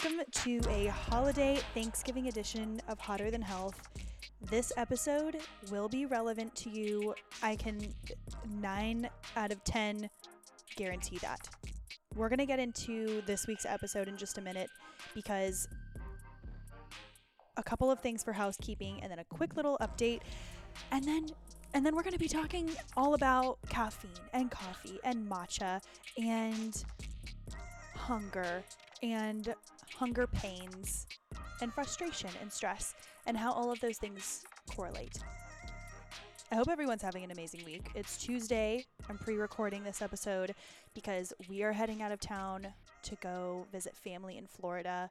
Welcome to a holiday Thanksgiving edition of Hotter Than Health. This episode will be relevant to you. I can 9 out of 10 guarantee that. We're going to get into this week's episode in just a minute because a couple of things for housekeeping and then a quick little update and then and then we're going to be talking all about caffeine and coffee and matcha and hunger and hunger pains and frustration and stress and how all of those things correlate. I hope everyone's having an amazing week. It's Tuesday. I'm pre recording this episode because we are heading out of town to go visit family in Florida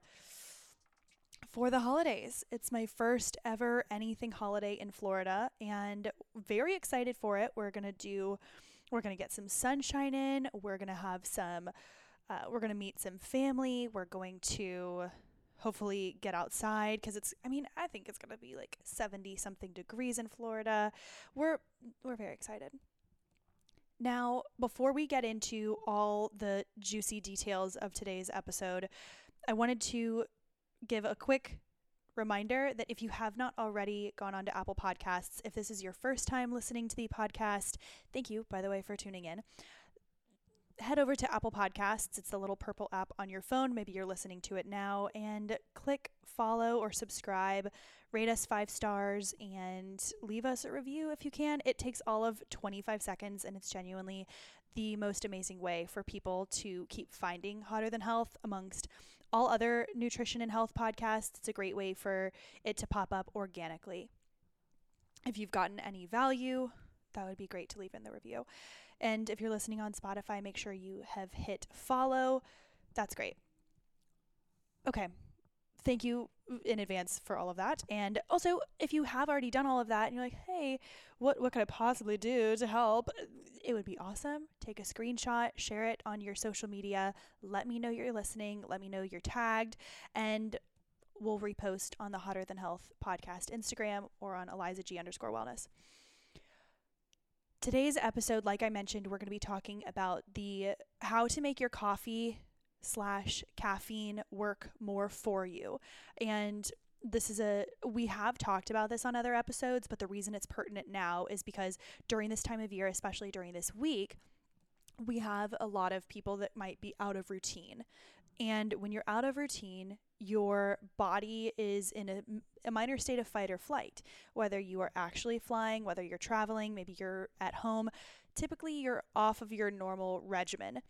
for the holidays. It's my first ever anything holiday in Florida and very excited for it. We're going to do, we're going to get some sunshine in. We're going to have some uh, we're going to meet some family. We're going to hopefully get outside because it's I mean, I think it's going to be like 70 something degrees in Florida. We're we're very excited. Now, before we get into all the juicy details of today's episode, I wanted to give a quick reminder that if you have not already gone on to Apple Podcasts, if this is your first time listening to the podcast, thank you, by the way, for tuning in head over to Apple Podcasts. It's the little purple app on your phone. Maybe you're listening to it now. And click follow or subscribe, rate us five stars, and leave us a review if you can. It takes all of 25 seconds, and it's genuinely the most amazing way for people to keep finding Hotter Than Health amongst all other nutrition and health podcasts. It's a great way for it to pop up organically. If you've gotten any value, that would be great to leave in the review. And if you're listening on Spotify, make sure you have hit follow. That's great. Okay. Thank you in advance for all of that. And also, if you have already done all of that and you're like, hey, what, what could I possibly do to help? It would be awesome. Take a screenshot, share it on your social media. Let me know you're listening. Let me know you're tagged. And we'll repost on the Hotter Than Health podcast Instagram or on Eliza G underscore wellness. Today's episode, like I mentioned, we're going to be talking about the how to make your coffee slash caffeine work more for you. And this is a we have talked about this on other episodes, but the reason it's pertinent now is because during this time of year, especially during this week, we have a lot of people that might be out of routine. And when you're out of routine, your body is in a, a, minor state of fight or flight. Whether you are actually flying, whether you're traveling, maybe you're at home, typically you're off of your normal regimen.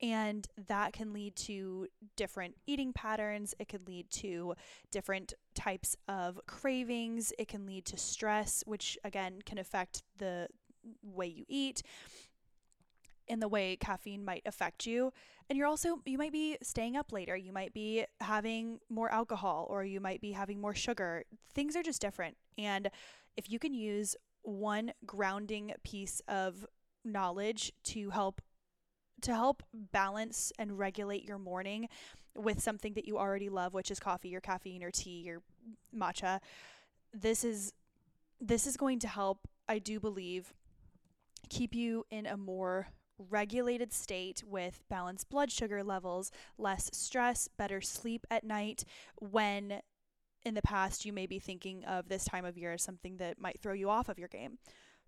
And that can lead to different eating patterns. It can lead to different types of cravings. It can lead to stress, which again can affect the way you eat in the way caffeine might affect you. And you're also, you might be staying up later. You might be having more alcohol or you might be having more sugar. Things are just different. And if you can use one grounding piece of knowledge to help to help balance and regulate your morning with something that you already love which is coffee your caffeine or tea or matcha this is this is going to help i do believe keep you in a more regulated state with balanced blood sugar levels, less stress, better sleep at night when in the past you may be thinking of this time of year as something that might throw you off of your game.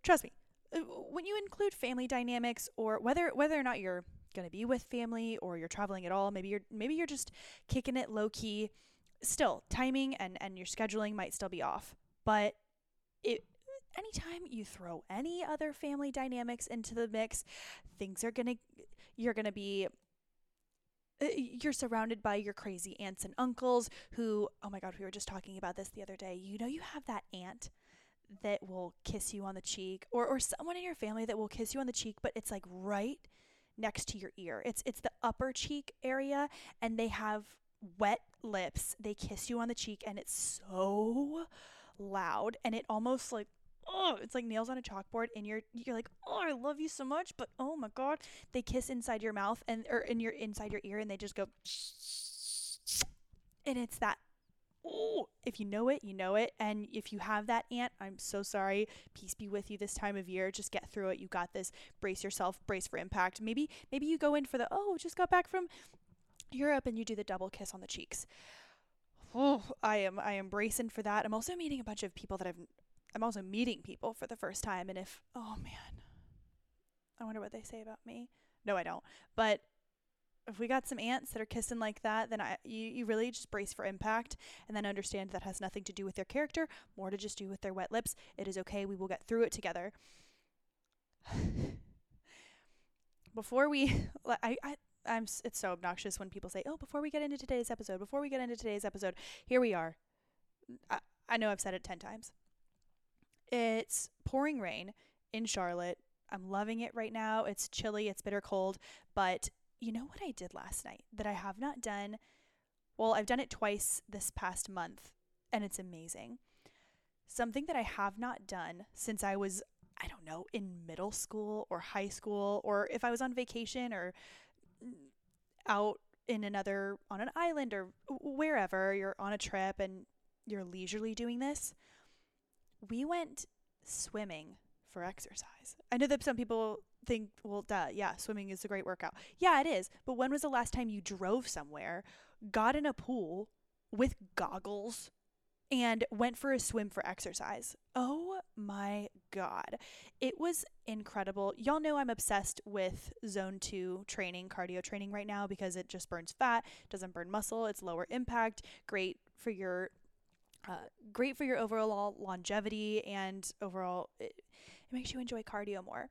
Trust me, uh, when you include family dynamics or whether whether or not you're going to be with family or you're traveling at all, maybe you're maybe you're just kicking it low key. Still, timing and and your scheduling might still be off. But it anytime you throw any other family dynamics into the mix, things are going to you're going to be uh, you're surrounded by your crazy aunts and uncles who, oh my God, we were just talking about this the other day. You know, you have that aunt that will kiss you on the cheek or, or someone in your family that will kiss you on the cheek, but it's like right next to your ear. It's, it's the upper cheek area and they have wet lips. They kiss you on the cheek and it's so loud and it almost like oh, it's like nails on a chalkboard, and you're you're like, oh, I love you so much, but oh my god, they kiss inside your mouth and or in your inside your ear, and they just go, and it's that. Oh, if you know it, you know it. And if you have that aunt, I'm so sorry. Peace be with you this time of year. Just get through it. You got this. Brace yourself. Brace for impact. Maybe maybe you go in for the oh, just got back from Europe and you do the double kiss on the cheeks. Oh, I am I am bracing for that. I'm also meeting a bunch of people that I've I'm also meeting people for the first time. And if, oh man, I wonder what they say about me. No, I don't. But if we got some aunts that are kissing like that, then I you, you really just brace for impact and then understand that has nothing to do with their character, more to just do with their wet lips. It is okay. We will get through it together. before we, I, I, I'm. It's so obnoxious when people say, "Oh, before we get into today's episode, before we get into today's episode, here we are." I, I know I've said it ten times. It's pouring rain in Charlotte. I'm loving it right now. It's chilly, it's bitter cold, but you know what I did last night that I have not done? Well, I've done it twice this past month, and it's amazing. Something that I have not done since I was, I don't know, in middle school or high school, or if I was on vacation or out in another, on an island or wherever you're on a trip and you're leisurely doing this we went swimming for exercise. I know that some people think, well, duh, yeah, swimming is a great workout. Yeah, it is. But when was the last time you drove somewhere, got in a pool with goggles, and went for a swim for exercise? Oh my God. It was incredible. Y'all know I'm obsessed with zone two training, cardio training right now because it just burns fat, doesn't burn muscle, it's lower impact, great for your uh, great for your overall longevity and overall it, it makes you enjoy cardio more.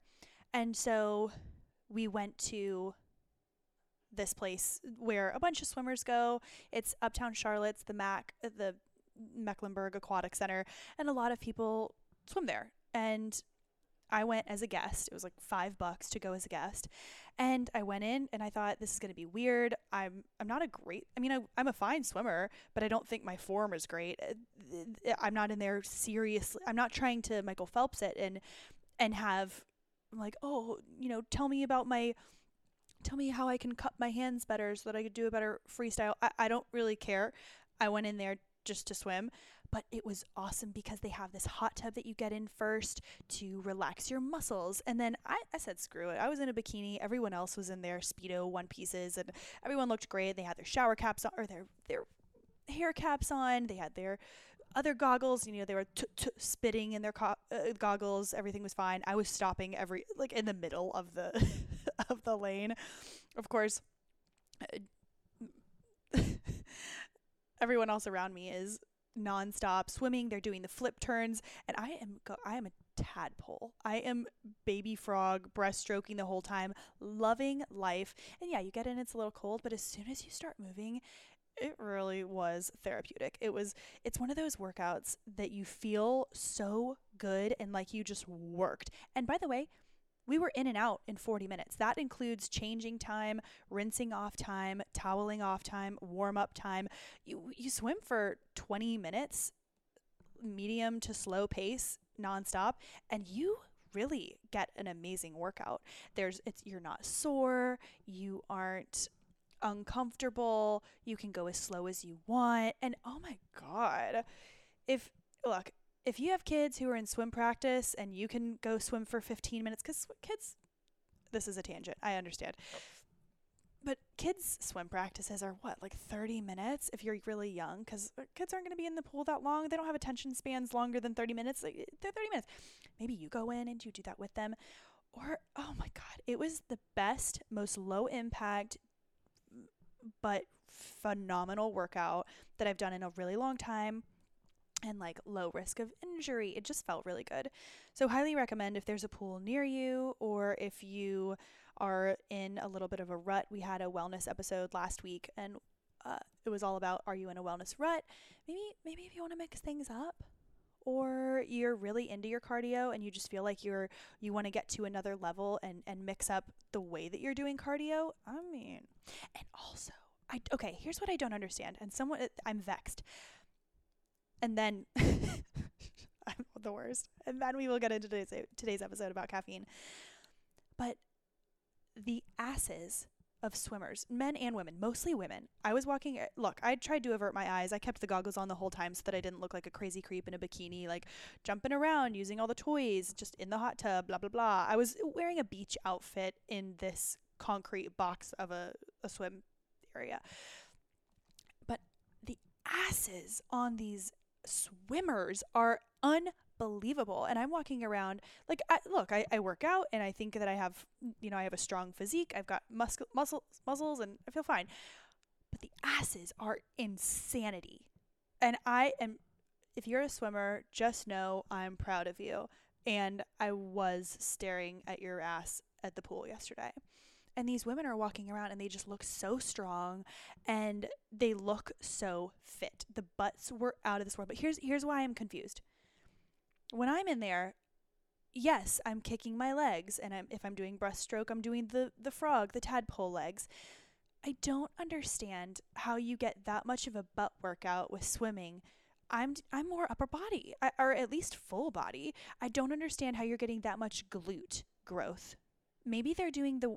And so we went to this place where a bunch of swimmers go. It's Uptown Charlotte's the Mac the Mecklenburg Aquatic Center and a lot of people swim there. And I went as a guest. It was like 5 bucks to go as a guest. And I went in and I thought this is going to be weird. I'm I'm not a great I mean I, I'm a fine swimmer, but I don't think my form is great. Uh, I'm not in there seriously. I'm not trying to Michael Phelps it and and have I'm like, "Oh, you know, tell me about my tell me how I can cup my hands better so that I could do a better freestyle." I, I don't really care. I went in there just to swim but it was awesome because they have this hot tub that you get in first to relax your muscles. And then I, I said, screw it. I was in a bikini. Everyone else was in their Speedo one pieces and everyone looked great. They had their shower caps on or their, their hair caps on. They had their other goggles. You know, they were t- t- spitting in their co- uh, goggles. Everything was fine. I was stopping every, like in the middle of the, of the lane. Of course, everyone else around me is nonstop swimming. They're doing the flip turns, and I am go- I am a tadpole. I am baby frog, breaststroking the whole time, loving life. And yeah, you get in, it's a little cold, but as soon as you start moving, it really was therapeutic. It was it's one of those workouts that you feel so good and like you just worked. And by the way, we were in and out in 40 minutes. That includes changing time, rinsing off time, toweling off time, warm up time. You, you swim for 20 minutes, medium to slow pace, nonstop, and you really get an amazing workout. There's it's you're not sore, you aren't uncomfortable, you can go as slow as you want. And oh my god. If look, if you have kids who are in swim practice and you can go swim for 15 minutes, because kids, this is a tangent, I understand. But kids' swim practices are what, like 30 minutes if you're really young? Because uh, kids aren't going to be in the pool that long. They don't have attention spans longer than 30 minutes. Like, they're 30 minutes. Maybe you go in and you do that with them. or oh my god, it was the best, most low impact but phenomenal workout that I've done in a really long time and like low risk of injury. It just felt really good. So, highly recommend if there's a pool near you or if you are in a little bit of a rut. We had a wellness episode last week and uh, it was all about are you in a wellness rut? Maybe maybe if you want to mix things up or you're really into your cardio and you just feel like you're you want to get to another level and and mix up the way that you're doing cardio. I mean, and also I okay, here's what I don't understand and someone I'm vexed and then I'm the worst. And then we will get into today's today's episode about caffeine. But the asses of swimmers, men and women, mostly women. I was walking. Uh, look, I tried to avert my eyes. I kept the goggles on the whole time so that I didn't look like a crazy creep in a bikini, like jumping around, using all the toys, just in the hot tub, blah blah blah. I was wearing a beach outfit in this concrete box of a, a swim area. But the asses on these swimmers are unbelievable. And I'm walking around like, I, look, I, I work out and I think that I have, you know, I have a strong physique. I've got muscle, muscle, muscles and I feel fine. But the asses are insanity. And I am, if you're a swimmer, just know I'm proud of you. And I was staring at your ass at the pool yesterday and these women are walking around and they just look so strong and they look so fit. The butts were out of this world. But here's here's why I'm confused. When I'm in there, yes, I'm kicking my legs and I'm if I'm doing breaststroke, I'm doing the the frog, the tadpole legs. I don't understand how you get that much of a butt workout with swimming. I'm I'm more upper body or at least full body. I don't understand how you're getting that much glute growth maybe they're doing the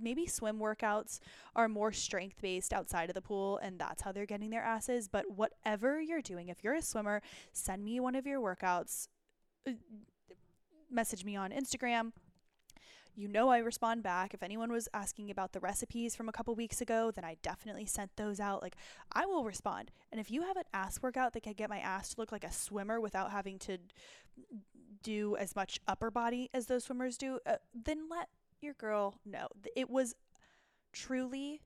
maybe swim workouts are more strength based outside of the pool and that's how they're getting their asses but whatever you're doing if you're a swimmer send me one of your workouts uh, message me on Instagram you know I respond back. If anyone was asking about the recipes from a couple weeks ago, then I definitely sent those out. Like I will respond. And if you have an ass workout that can get my ass to look like a swimmer without having to do as much upper body as those swimmers do, uh, then let your girl know. It was truly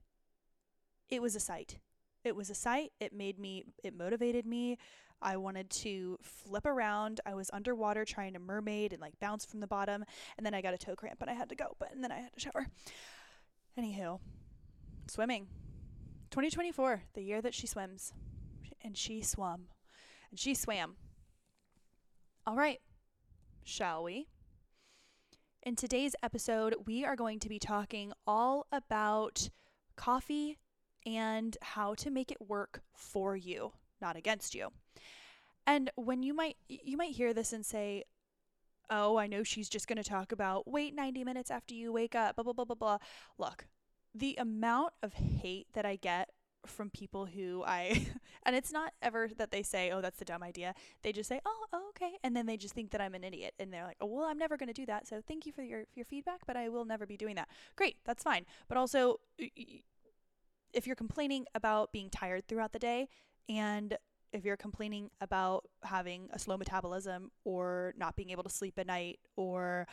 it was a sight. It was a sight. It made me it motivated me. I wanted to flip around. I was underwater trying to mermaid and like bounce from the bottom and then I got a toe cramp and I had to go, but and then I had to shower. Anywho, swimming. 2024, the year that she swims. And she swam. And she swam. All right. Shall we? In today's episode, we are going to be talking all about coffee and how to make it work for you, not against you. And when you might you might hear this and say, "Oh, I know she's just going to talk about wait 90 minutes after you wake up, blah blah blah blah blah." Look, the amount of hate that I get from people who I and it's not ever that they say, "Oh, that's a dumb idea." They just say, "Oh, oh, okay," and then they just think that I'm an idiot, and they're like, "Oh, well, I'm never going to do that." So thank you for your your feedback, but I will never be doing that. Great, that's fine. But also, if you're complaining about being tired throughout the day, and if you're complaining about having a slow metabolism or not being able to sleep at night or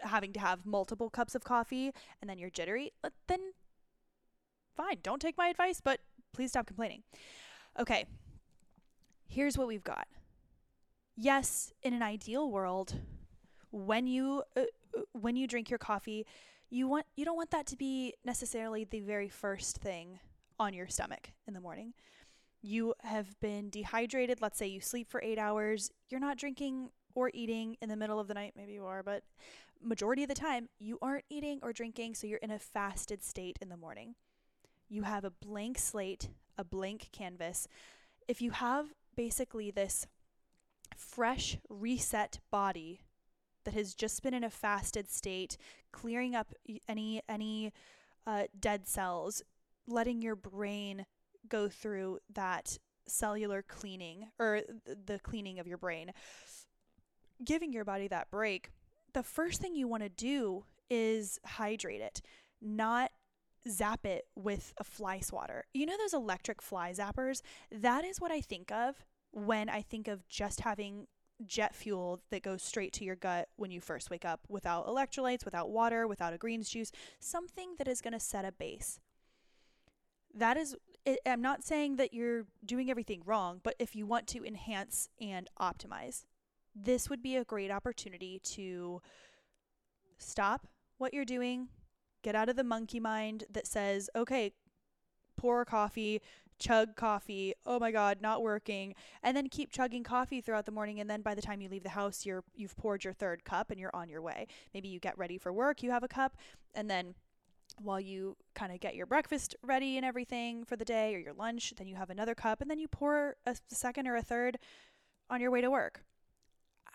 having to have multiple cups of coffee and then you're jittery, then fine, don't take my advice, but please stop complaining. Okay, here's what we've got. Yes, in an ideal world, when you uh, uh, when you drink your coffee, you want you don't want that to be necessarily the very first thing on your stomach in the morning. You have been dehydrated, let's say you sleep for 8 hours, you're not drinking or eating in the middle of the night, maybe you are, but majority of the time you aren't eating or drinking, so you're in a fasted state in the morning you have a blank slate, a blank canvas. If you have basically this fresh, reset body that has just been in a fasted state, clearing up any any uh, dead cells, letting your brain go through that cellular cleaning or the cleaning of your brain, giving your body that break. The first thing you want to do is hydrate it, not zap it with a fly swatter. You know those electric fly zappers? That is what I think of when I think of just having jet fuel that goes straight to your gut when you first wake up without electrolytes, without water, without a greens juice, something that is going to set a base. That is, I'm not saying that you're doing everything wrong, but if you want to enhance and optimize, this would be a great opportunity to stop what you're doing, get out of the monkey mind that says, okay, pour coffee, chug coffee. Oh my god, not working. And then keep chugging coffee throughout the morning and then by the time you leave the house, you're you've poured your third cup and you're on your way. Maybe you get ready for work, you have a cup, and then while you kind of get your breakfast ready and everything for the day or your lunch, then you have another cup and then you pour a second or a third on your way to work.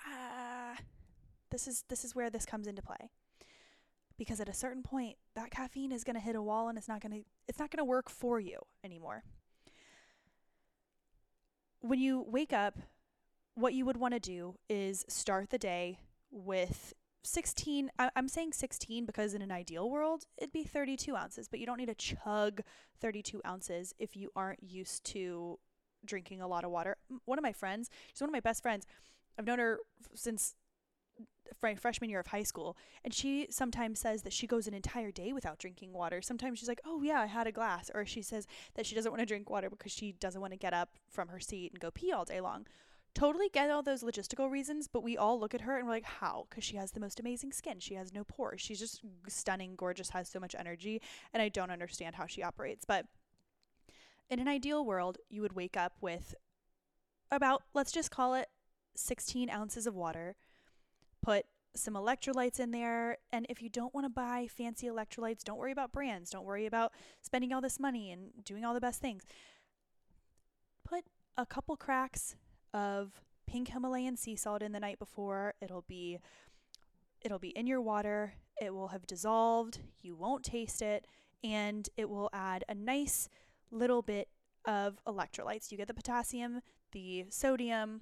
Ah, uh, this is this is where this comes into play because at a certain point that caffeine is going to hit a wall and it's not going to it's not going to work for you anymore. When you wake up, what you would want to do is start the day with 16 I, am saying 16 because in an ideal world it'd be 32 ounces but you don't need to chug 32 ounces if you aren't used to drinking a lot of water one of my friends she's one of my best friends i've known her since freshman year of high school and she sometimes says that she goes an entire day without drinking water. Sometimes she's like oh yeah i had a glass or she says that she doesn't want to drink water because she doesn't want to get up from her seat and go pee all day long. Totally get all those logistical reasons but we all look at her and we're like how? Because she has the most amazing skin. She has no pores. She's just stunning gorgeous has so much energy and i don't understand how she operates. But in an ideal world you would wake up with about let's just call it 16 ounces of water put some electrolytes in there. And if you don't want to buy fancy electrolytes, don't worry about brands. Don't worry about spending all this money and doing all the best things. Put a couple cracks of pink Himalayan sea salt in the night before. It'll be it'll be in your water. It will have dissolved. You won't taste it and it will add a nice little bit of electrolytes. You get the potassium, the sodium,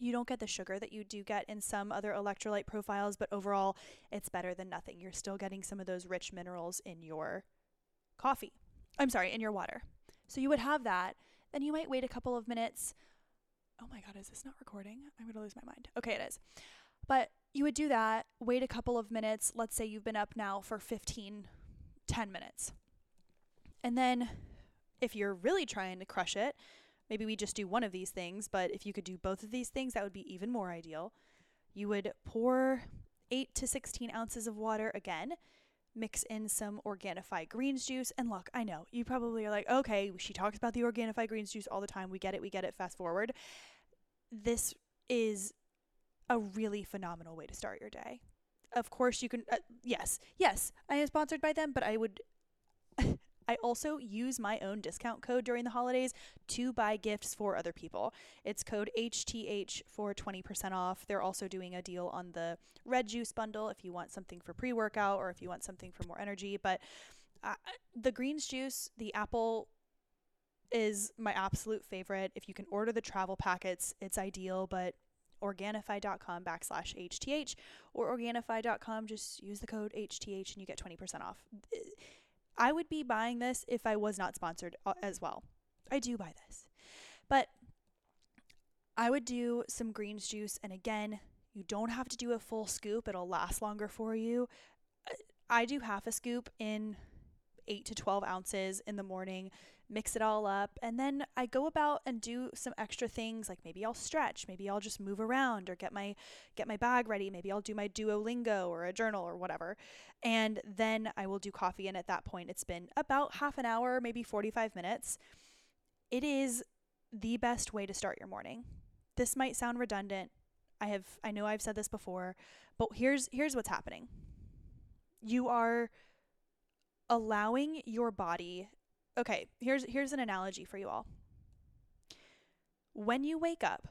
you don't get the sugar that you do get in some other electrolyte profiles, but overall, it's better than nothing. You're still getting some of those rich minerals in your coffee. I'm sorry, in your water. So you would have that. Then you might wait a couple of minutes. Oh my God, is this not recording? I'm going to lose my mind. Okay, it is. But you would do that, wait a couple of minutes. Let's say you've been up now for 15, 10 minutes. And then if you're really trying to crush it, maybe we just do one of these things, but if you could do both of these things, that would be even more ideal. You would pour 8 to 16 ounces of water again, mix in some Organifi greens juice. And look, I know you probably are like, okay, she talks about the Organifi greens juice all the time. We get it, we get it, fast forward. This is a really phenomenal way to start your day. Of course, you can, uh, yes, yes, I am sponsored by them, but I would I also use my own discount code during the holidays to buy gifts for other people. It's code HTH for 20% off. They're also doing a deal on the red juice bundle if you want something for pre workout or if you want something for more energy. But uh, the greens juice, the apple is my absolute favorite. If you can order the travel packets, it's ideal, but Organifi.com backslash HTH or Organifi.com, just use the code HTH and you get 20% off. I would be buying this if I was not sponsored uh, as well. I do buy this. But I would do some greens juice. And again, you don't have to do a full scoop, it'll last longer for you. Uh, I do half a scoop in 8 to 12 ounces in the morning mix it all up, and then I go about and do some extra things like maybe I'll stretch, maybe I'll just move around or get my get my bag ready, maybe I'll do my Duolingo or a journal or whatever. And then I will do coffee and at that point it's been about half an hour, maybe 45 minutes. It is the best way to start your morning. This might sound redundant. I have I know I've said this before, but here's here's what's happening. You are allowing your body okay, here's here's an analogy for you all. When you wake up,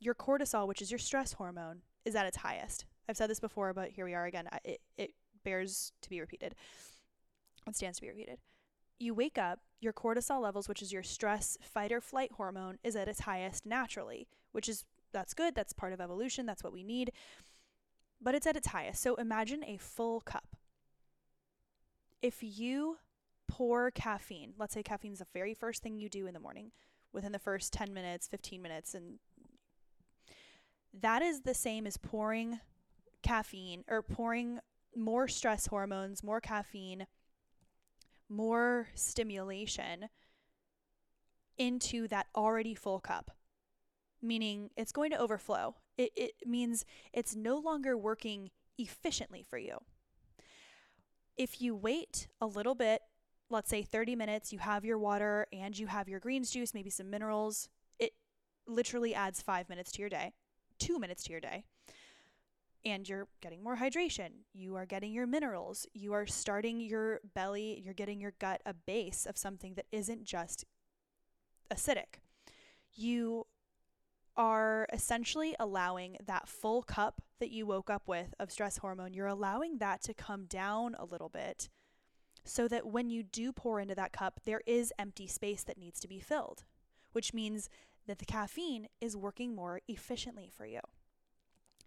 your cortisol, which is your stress hormone, is at its highest. I've said this before, but here we are again. It it bears to be repeated. It stands to be repeated. You wake up, your cortisol levels, which is your stress fight or flight hormone, is at its highest naturally, which is that's good. That's part of evolution. That's what we need. But it's at its highest. So imagine a full cup. If you pour caffeine. Let's say caffeine is the very first thing you do in the morning within the first 10 minutes, 15 minutes and That is the same as pouring caffeine or pouring more stress hormones, more caffeine, more stimulation into that already full cup, meaning it's going to overflow. It, it means it's no longer working efficiently for you. If you wait a little bit, let's say 30 minutes, you have your water and you have your greens juice, maybe some minerals, it literally adds five minutes to your day, two minutes to your day. And you're getting more hydration. You are getting your minerals. You are starting your belly, you're getting your gut a base of something that isn't just acidic. You are essentially allowing that full cup that you woke up with of stress hormone, you're allowing that to come down a little bit so that when you do pour into that cup, there is empty space that needs to be filled, which means that the caffeine is working more efficiently for you.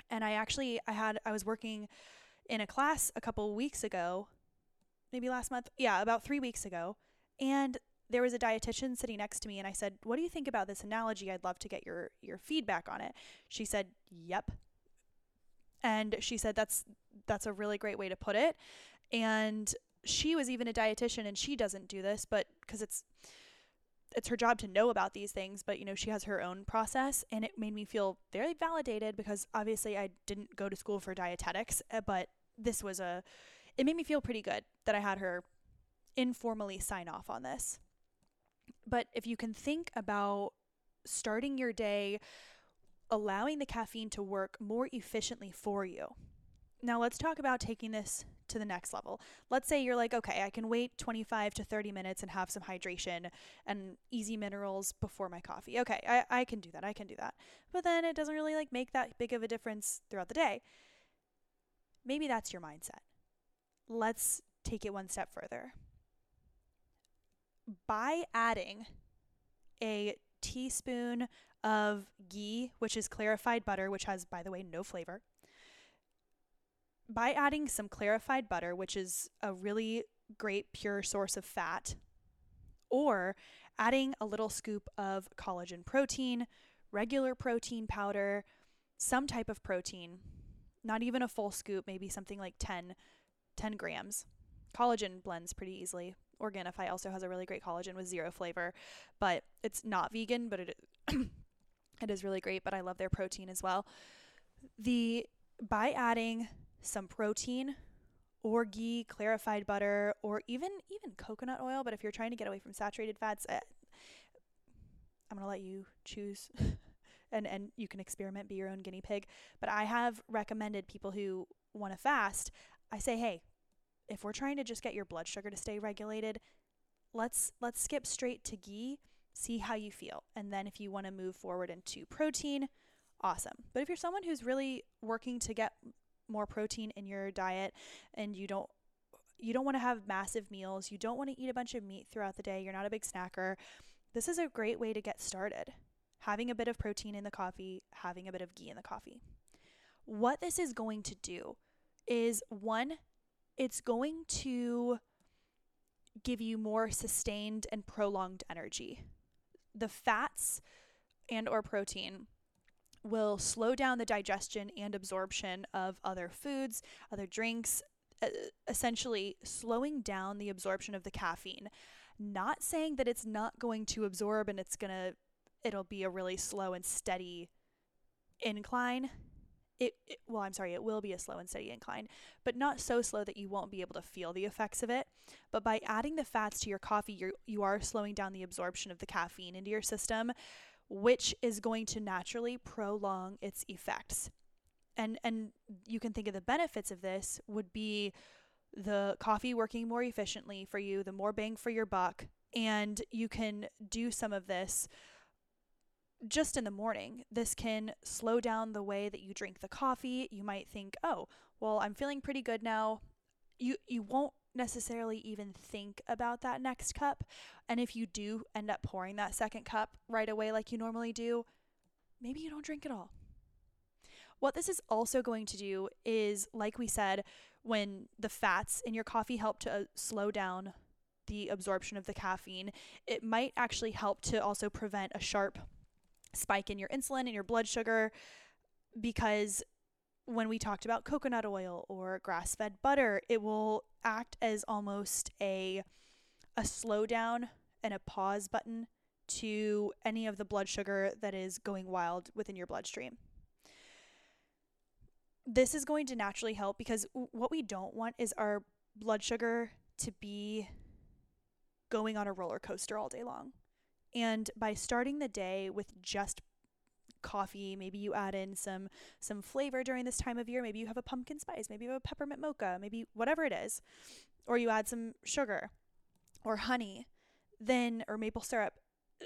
And I actually I had I was working in a class a couple weeks ago, maybe last month. Yeah, about 3 weeks ago, and there was a dietitian sitting next to me and I said, "What do you think about this analogy? I'd love to get your your feedback on it." She said, "Yep." And she said that's that's a really great way to put it. And she was even a dietitian and she doesn't do this, but cuz it's it's her job to know about these things, but you know, she has her own process and it made me feel very validated because obviously I didn't go to school for dietetics, eh, but this was a it made me feel pretty good that I had her informally sign off on this. But if you can think about starting your day allowing the caffeine to work more efficiently for you. Now, let's talk about taking this to the next level. Let's say you're like, okay, I can wait 25 to 30 minutes and have some hydration and easy minerals before my coffee. Okay, I, I can do that. I can do that. But then it doesn't really like make that big of a difference throughout the day. Maybe that's your mindset. Let's take it one step further. By adding a teaspoon of ghee, which is clarified butter, which has, by the way, no flavor, by adding some clarified butter, which is a really great pure source of fat, or adding a little scoop of collagen protein, regular protein powder, some type of protein, not even a full scoop, maybe something like 10, 10 grams. Collagen blends pretty easily. Organifi also has a really great collagen with zero flavor, but it's not vegan, but it it is really great, but I love their protein as well. The by adding some protein or ghee, clarified butter, or even even coconut oil. But if you're trying to get away from saturated fats, uh, I'm gonna let you choose, and and you can experiment, be your own guinea pig. But I have recommended people who want to fast. I say, hey, if we're trying to just get your blood sugar to stay regulated, let's let's skip straight to ghee. See how you feel, and then if you want to move forward into protein, awesome. But if you're someone who's really working to get more protein in your diet and you don't you don't want to have massive meals, you don't want to eat a bunch of meat throughout the day, you're not a big snacker, this is a great way to get started. Having a bit of protein in the coffee, having a bit of ghee in the coffee. What this is going to do is one, it's going to give you more sustained and prolonged energy. The fats and or protein will slow down the digestion and absorption of other foods, other drinks, essentially slowing down the absorption of the caffeine. Not saying that it's not going to absorb and it's going to it'll be a really slow and steady incline. It, it, well, I'm sorry, it will be a slow and steady incline, but not so slow that you won't be able to feel the effects of it. But by adding the fats to your coffee, you you are slowing down the absorption of the caffeine into your system, which is going to naturally prolong its effects. And and you can think of the benefits of this would be the coffee working more efficiently for you, the more bang for your buck, and you can do some of this just in the morning. This can slow down the way that you drink the coffee. You might think, "Oh, well, I'm feeling pretty good now." You you won't necessarily even think about that next cup. And if you do end up pouring that second cup right away, like you normally do, maybe you don't drink at all. What this is also going to do is, like we said, when the fats in your coffee help to uh, slow down the absorption of the caffeine, it might actually help to also prevent a sharp spike in your insulin and your blood sugar because when we talked about coconut oil or grass fed butter, it will act as almost a a slowdown and a pause button to any of the blood sugar that is going wild within your bloodstream. This is going to naturally help because what we don't want is our blood sugar to be going on a roller coaster all day long. And by starting the day with just coffee, maybe you add in some some flavor during this time of year, maybe you have a pumpkin spice, maybe you have a peppermint mocha, maybe whatever it is, or you add some sugar or honey, then or maple syrup,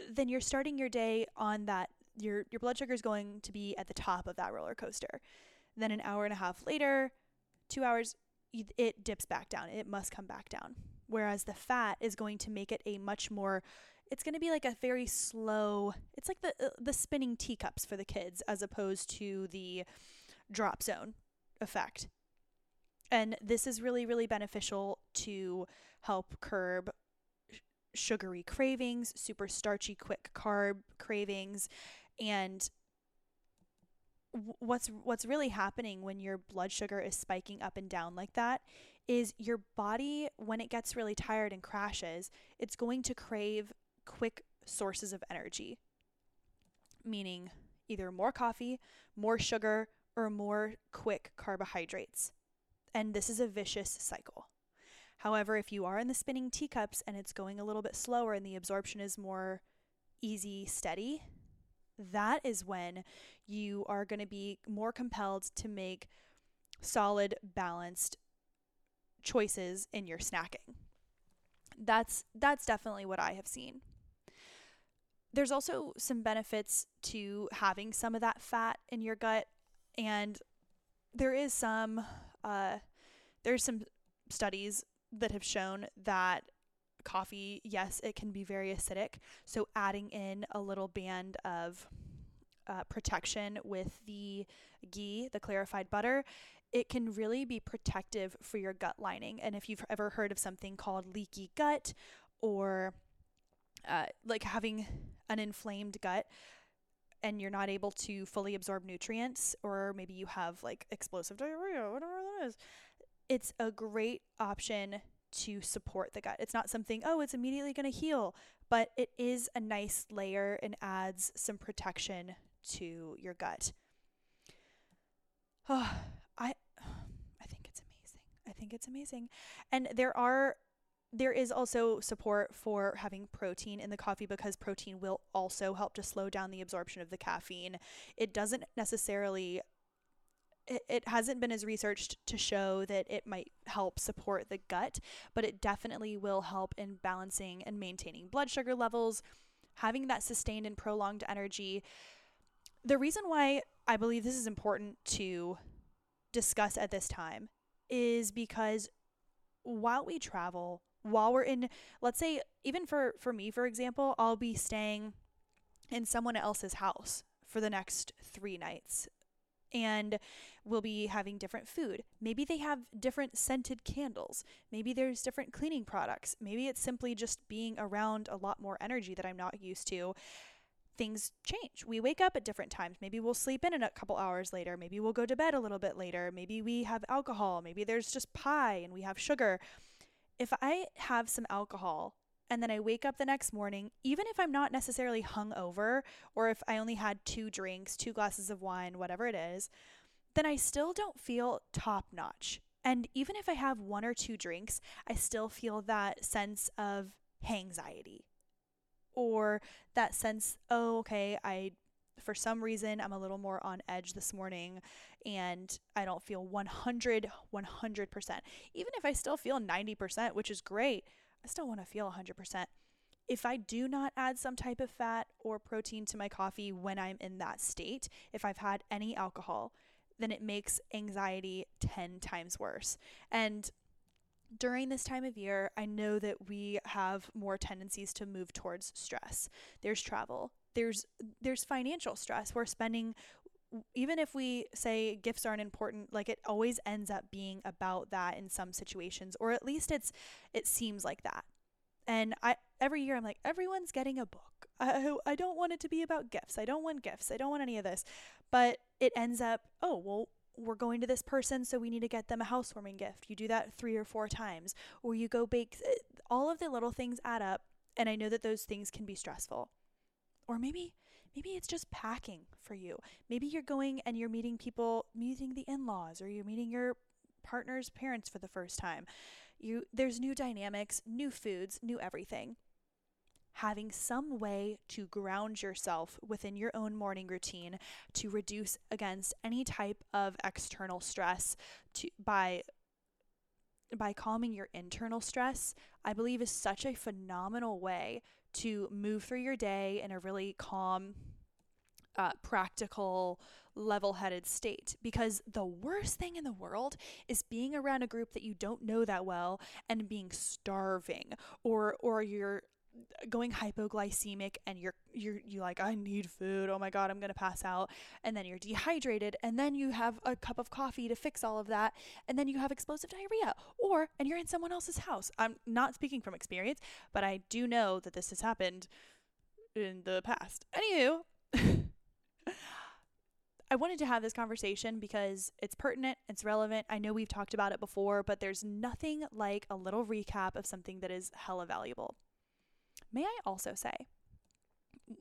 then you're starting your day on that your your blood sugar is going to be at the top of that roller coaster. Then an hour and a half later, 2 hours it dips back down. It must come back down. Whereas the fat is going to make it a much more it's going to be like a very slow it's like the uh, the spinning teacups for the kids as opposed to the drop zone effect. And this is really really beneficial to help curb sugary cravings super starchy quick carb cravings and what's what's really happening when your blood sugar is spiking up and down like that is your body when it gets really tired and crashes it's going to crave quick sources of energy, meaning either more coffee, more sugar, or more quick carbohydrates. And this is a vicious cycle. However, if you are in the spinning teacups and it's going a little bit slower and the absorption is more easy, steady, that is when you are going to be more compelled to make solid, balanced choices in your snacking. That's that's definitely what I have seen there's also some benefits to having some of that fat in your gut and there is some uh, there's some studies that have shown that coffee yes it can be very acidic so adding in a little band of uh, protection with the ghee the clarified butter it can really be protective for your gut lining. And if you've ever heard of something called leaky gut or uh, like having an inflamed gut and you're not able to fully absorb nutrients, or maybe you have like explosive diarrhea, whatever that is, it's a great option to support the gut. It's not something, oh, it's immediately going to heal, but it is a nice layer and adds some protection to your gut. Oh, I I think it's amazing. I think it's amazing. And there are there is also support for having protein in the coffee because protein will also help to slow down the absorption of the caffeine. It doesn't necessarily it, hasn't been as researched to show that it might help support the gut, but it definitely will help in balancing and maintaining blood sugar levels, having that sustained and prolonged energy. The reason why I believe this is important to discuss at this time is because while we travel, while we're in let's say even for for me for example i'll be staying in someone else's house for the next 3 nights and we'll be having different food. Maybe they have different scented candles. Maybe there's different cleaning products. Maybe it's simply just being around a lot more energy that I'm not used to. Things change. We wake up at different times. Maybe we'll sleep in a couple hours later. Maybe we'll go to bed a little bit later. Maybe we have alcohol. Maybe there's just pie and we have sugar if I have some alcohol and then I wake up the next morning, even if I'm not necessarily hung over or if I only had two drinks, two glasses of wine, whatever it is, then I still don't feel top notch. And even if I have one or two drinks, I still feel that sense of anxiety or that sense, oh, okay, I for some reason I'm a little more on edge this morning and I don't feel 100 100%. Even if I still feel 90%, which is great, I still want to feel 100%. If I do not add some type of fat or protein to my coffee when I'm in that state, if I've had any alcohol, then it makes anxiety 10 times worse. And during this time of year, I know that we have more tendencies to move towards stress. There's travel, there's there's financial stress. We're spending even if we say gifts aren't important, like it always ends up being about that in some situations, or at least it's it seems like that. And I every year I'm like, everyone's getting a book. I, I don't want it to be about gifts. I don't want gifts. I don't want any of this. But it ends up, oh, well, we're going to this person, so we need to get them a housewarming gift. You do that three or four times, or you go bake. All of the little things add up, and I know that those things can be stressful. Or maybe maybe it's just packing for you. Maybe you're going and you're meeting people, meeting the in-laws, or you're meeting your partner's parents for the first time. You there's new dynamics, new foods, new everything having some way to ground yourself within your own morning routine to reduce against any type of external stress to by by calming your internal stress, I believe is such a phenomenal way to move through your day in a really calm, uh, practical, level headed state. Because the worst thing in the world is being around a group that you don't know that well and being starving or, or you're going hypoglycemic and you're you're you like I need food. Oh my god, I'm going to pass out. And then you're dehydrated and then you have a cup of coffee to fix all of that and then you have explosive diarrhea or and you're in someone else's house. I'm not speaking from experience, but I do know that this has happened in the past. Anywho, I wanted to have this conversation because it's pertinent, it's relevant. I know we've talked about it before, but there's nothing like a little recap of something that is hella valuable. May I also say,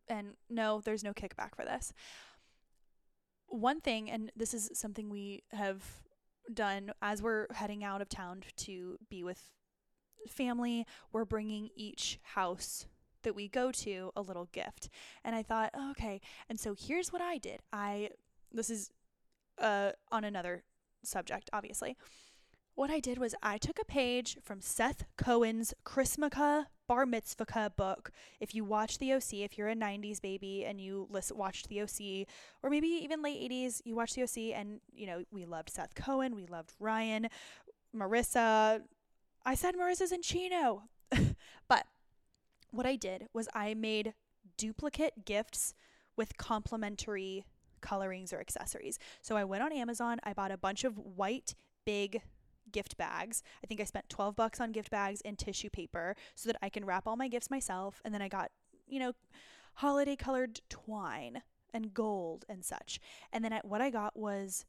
and no, there's no kickback for this. One thing, and this is something we have done as we're heading out of town to be with family, we're bringing each house that we go to a little gift. And I thought, okay. And so here's what I did. I, this is uh, on another subject, obviously. What I did was I took a page from Seth Cohen's Chrismukkah Bar Mitzvah book. If you watch the OC, if you're a 90s baby and you listen, watched the OC, or maybe even late 80s, you watched the OC and, you know, we loved Seth Cohen, we loved Ryan, Marissa. I said Marissa's in Chino. but what I did was I made duplicate gifts with complementary colorings or accessories. So I went on Amazon, I bought a bunch of white big gift bags. I think I spent 12 bucks on gift bags and tissue paper so that I can wrap all my gifts myself. And then I got, you know, holiday colored twine and gold and such. And then I, what I got was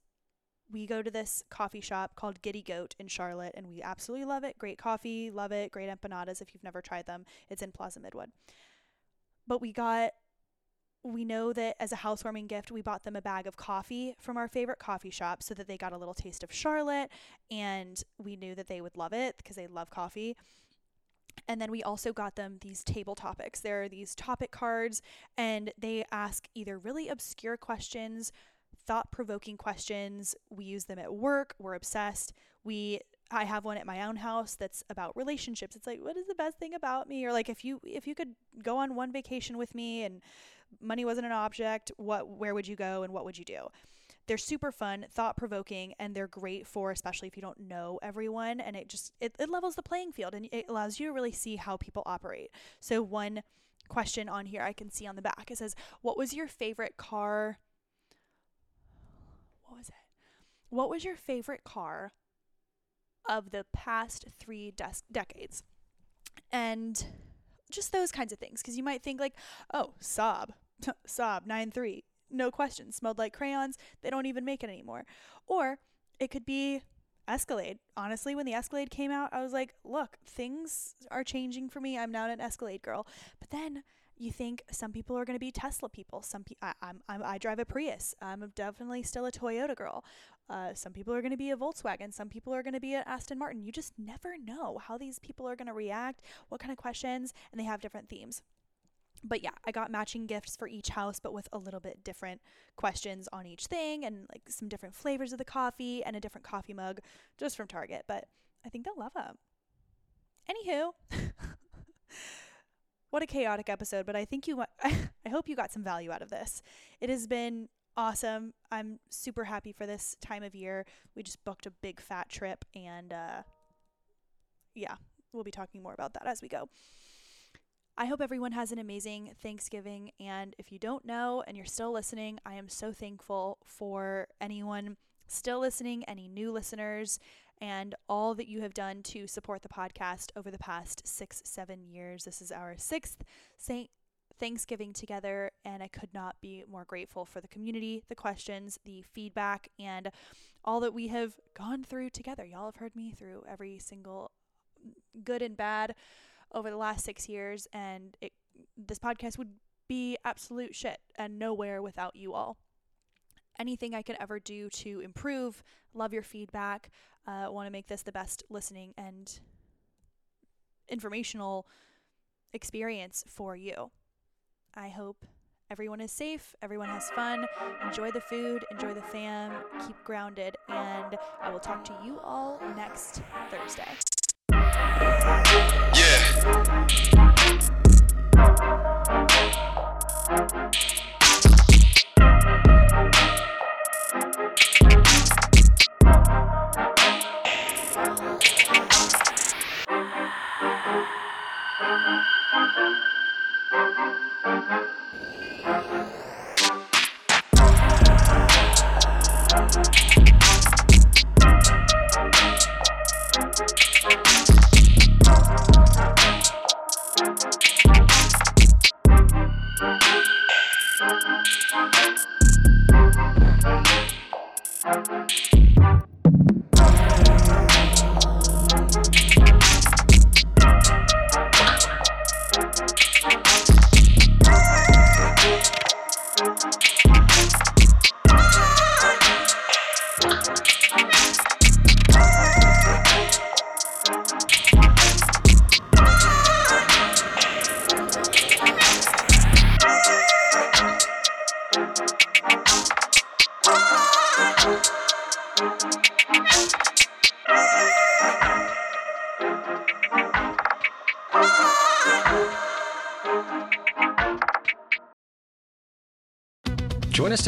we go to this coffee shop called Giddy Goat in Charlotte, and we absolutely love it. Great coffee, love it. Great empanadas if you've never tried them. It's in Plaza Midwood. But we got we know that as a housewarming gift, we bought them a bag of coffee from our favorite coffee shop so that they got a little taste of Charlotte and we knew that they would love it because they love coffee. And then we also got them these table topics. There are these topic cards, and they ask either really obscure questions, thought provoking questions. We use them at work, we're obsessed. We I have one at my own house that's about relationships. It's like, what is the best thing about me? Or like if you if you could go on one vacation with me and money wasn't an object, what where would you go and what would you do? They're super fun, thought provoking, and they're great for especially if you don't know everyone and it just it, it levels the playing field and it allows you to really see how people operate. So one question on here I can see on the back. It says, What was your favorite car? What was it? What was your favorite car of the past three des- decades? And just those kinds of things because you might think like oh Saab Saab 9.3 no question smelled like crayons they don't even make it anymore or it could be Escalade. Honestly, when the Escalade came out, I was like, look, things are changing for me. I'm not an Escalade girl. But then you think some people are going to be Tesla people. Some people, I'm, I'm, I drive a Prius. I'm definitely still a Toyota girl. Uh, some people are going to be a Volkswagen. Some people are going to be an Aston Martin. You just never know how these people are going to react, what kind of questions, and they have different themes. But yeah, I got matching gifts for each house, but with a little bit different questions on each thing and like some different flavors of the coffee and a different coffee mug just from Target. But I think they'll love them. Anywho. what a chaotic episode, but I think you I hope you got some value out of this. It has been awesome. I'm super happy for this time of year. We just booked a big fat trip and uh yeah, we'll be talking more about that as we go. I hope everyone has an amazing Thanksgiving. And if you don't know and you're still listening, I am so thankful for anyone still listening, any new listeners, and all that you have done to support the podcast over the past six, seven years. This is our sixth St. Thanksgiving together, and I could not be more grateful for the community, the questions, the feedback, and all that we have gone through together. Y'all have heard me through every single mm, good and bad over the last six years, and it, this podcast would be absolute shit and nowhere without you all. Anything I could ever do to improve, love your feedback, uh, want to make this the best listening and informational experience for you. I hope everyone is safe, everyone has fun, enjoy the food, enjoy the fam, keep grounded, and I will talk to you all next Thursday. Join